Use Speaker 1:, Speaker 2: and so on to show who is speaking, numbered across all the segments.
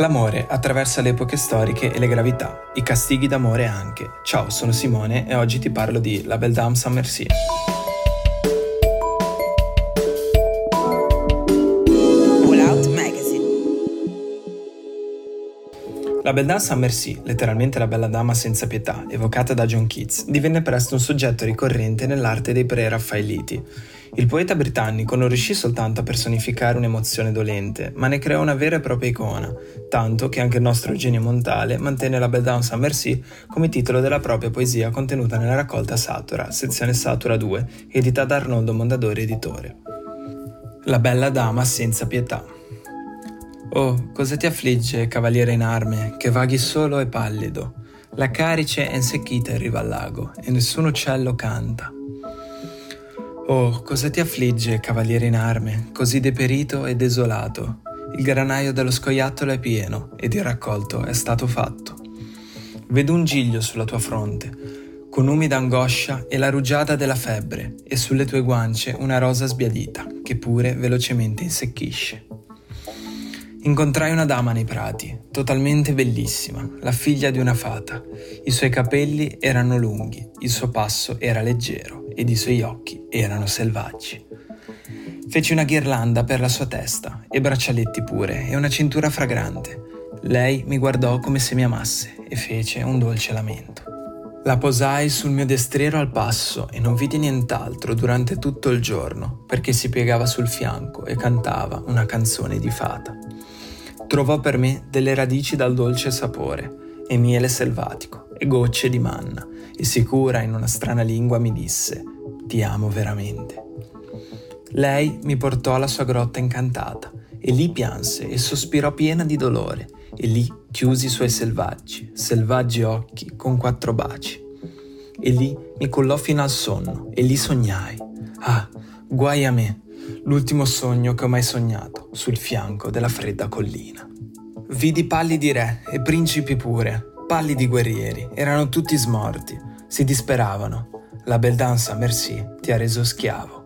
Speaker 1: L'amore attraversa le epoche storiche e le gravità, i castighi d'amore anche. Ciao, sono Simone e oggi ti parlo di La Belle Dame Saint Merci. La Belle Dame Saint Merci, letteralmente la bella dama senza pietà, evocata da John Keats, divenne presto un soggetto ricorrente nell'arte dei pre-raffaeliti. Il poeta britannico non riuscì soltanto a personificare un'emozione dolente, ma ne creò una vera e propria icona, tanto che anche il nostro genio Montale mantenne la Belle Dame Saint Merci come titolo della propria poesia contenuta nella raccolta Satura, sezione Satura 2, edita da Arnoldo Mondadori editore. La bella dama senza pietà. Oh, cosa ti affligge, cavaliere in arme, che vaghi solo e pallido? La carice è insecchita in riva al lago e nessun uccello canta. Oh, cosa ti affligge, cavaliere in arme, così deperito e desolato? Il granaio dello scoiattolo è pieno ed il raccolto è stato fatto. Vedo un giglio sulla tua fronte, con umida angoscia e la rugiada della febbre, e sulle tue guance una rosa sbiadita, che pure velocemente insecchisce. Incontrai una dama nei prati, totalmente bellissima, la figlia di una fata. I suoi capelli erano lunghi, il suo passo era leggero ed i suoi occhi erano selvaggi. Feci una ghirlanda per la sua testa e braccialetti pure e una cintura fragrante. Lei mi guardò come se mi amasse e fece un dolce lamento. La posai sul mio destriero al passo e non vidi nient'altro durante tutto il giorno perché si piegava sul fianco e cantava una canzone di fata. Trovò per me delle radici dal dolce sapore e miele selvatico e gocce di manna e sicura in una strana lingua mi disse ti amo veramente. Lei mi portò alla sua grotta incantata e lì pianse e sospirò piena di dolore e lì chiusi i suoi selvaggi, selvaggi occhi con quattro baci. E lì mi cullò fino al sonno e lì sognai. Ah, guai a me, l'ultimo sogno che ho mai sognato sul fianco della fredda collina. Vidi pallidi re e principi pure, pallidi guerrieri, erano tutti smorti, si disperavano. La beldanza, merci, ti ha reso schiavo.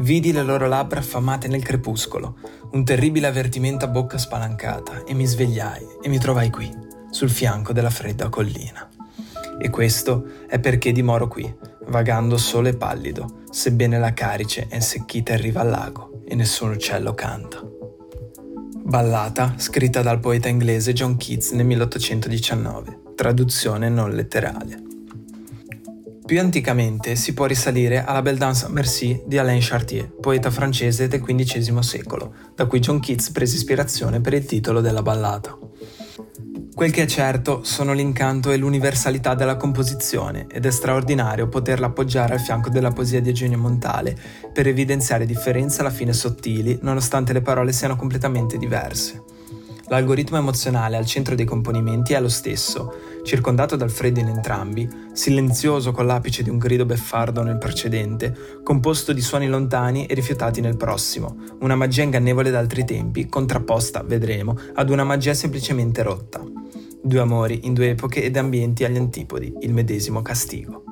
Speaker 1: Vidi le loro labbra affamate nel crepuscolo, un terribile avvertimento a bocca spalancata, e mi svegliai e mi trovai qui, sul fianco della fredda collina. E questo è perché dimoro qui, vagando solo e pallido, sebbene la carice è insecchita in riva al lago e nessun uccello canta. Ballata scritta dal poeta inglese John Keats nel 1819, traduzione non letterale. Più anticamente si può risalire alla Belle Dance Merci di Alain Chartier, poeta francese del XV secolo, da cui John Keats prese ispirazione per il titolo della ballata. Quel che è certo sono l'incanto e l'universalità della composizione ed è straordinario poterla appoggiare al fianco della poesia di Eugenio Montale per evidenziare differenze alla fine sottili nonostante le parole siano completamente diverse. L'algoritmo emozionale al centro dei componimenti è lo stesso, circondato dal freddo in entrambi, silenzioso con l'apice di un grido beffardo nel precedente, composto di suoni lontani e rifiutati nel prossimo, una magia ingannevole d'altri tempi, contrapposta, vedremo, ad una magia semplicemente rotta. Due amori in due epoche ed ambienti agli antipodi, il medesimo castigo.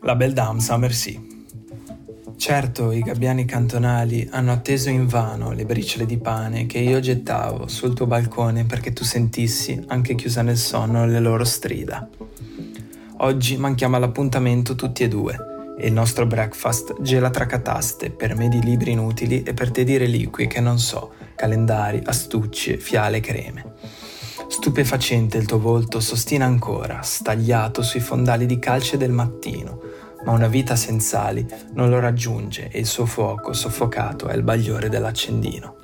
Speaker 1: La Belle Dame sa merci. Certo, i gabbiani cantonali hanno atteso invano le briciole di pane che io gettavo sul tuo balcone perché tu sentissi, anche chiusa nel sonno, le loro strida. Oggi manchiamo all'appuntamento tutti e due e il nostro breakfast gela tra cataste per me di libri inutili e per te di reliquie che non so, calendari, astucci, fiale, creme. Stupefacente il tuo volto sostina ancora, stagliato sui fondali di calce del mattino, ma una vita senza ali non lo raggiunge e il suo fuoco soffocato è il bagliore dell'accendino.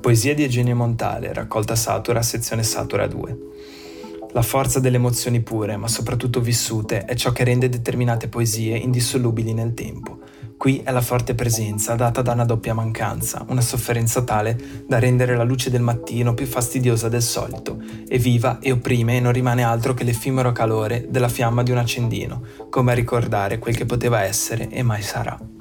Speaker 1: Poesia di Eugenio Montale, raccolta Satura, sezione Satura 2. La forza delle emozioni pure, ma soprattutto vissute, è ciò che rende determinate poesie indissolubili nel tempo Qui è la forte presenza data da una doppia mancanza, una sofferenza tale da rendere la luce del mattino più fastidiosa del solito, e viva e opprime e non rimane altro che l'effimero calore della fiamma di un accendino, come a ricordare quel che poteva essere e mai sarà.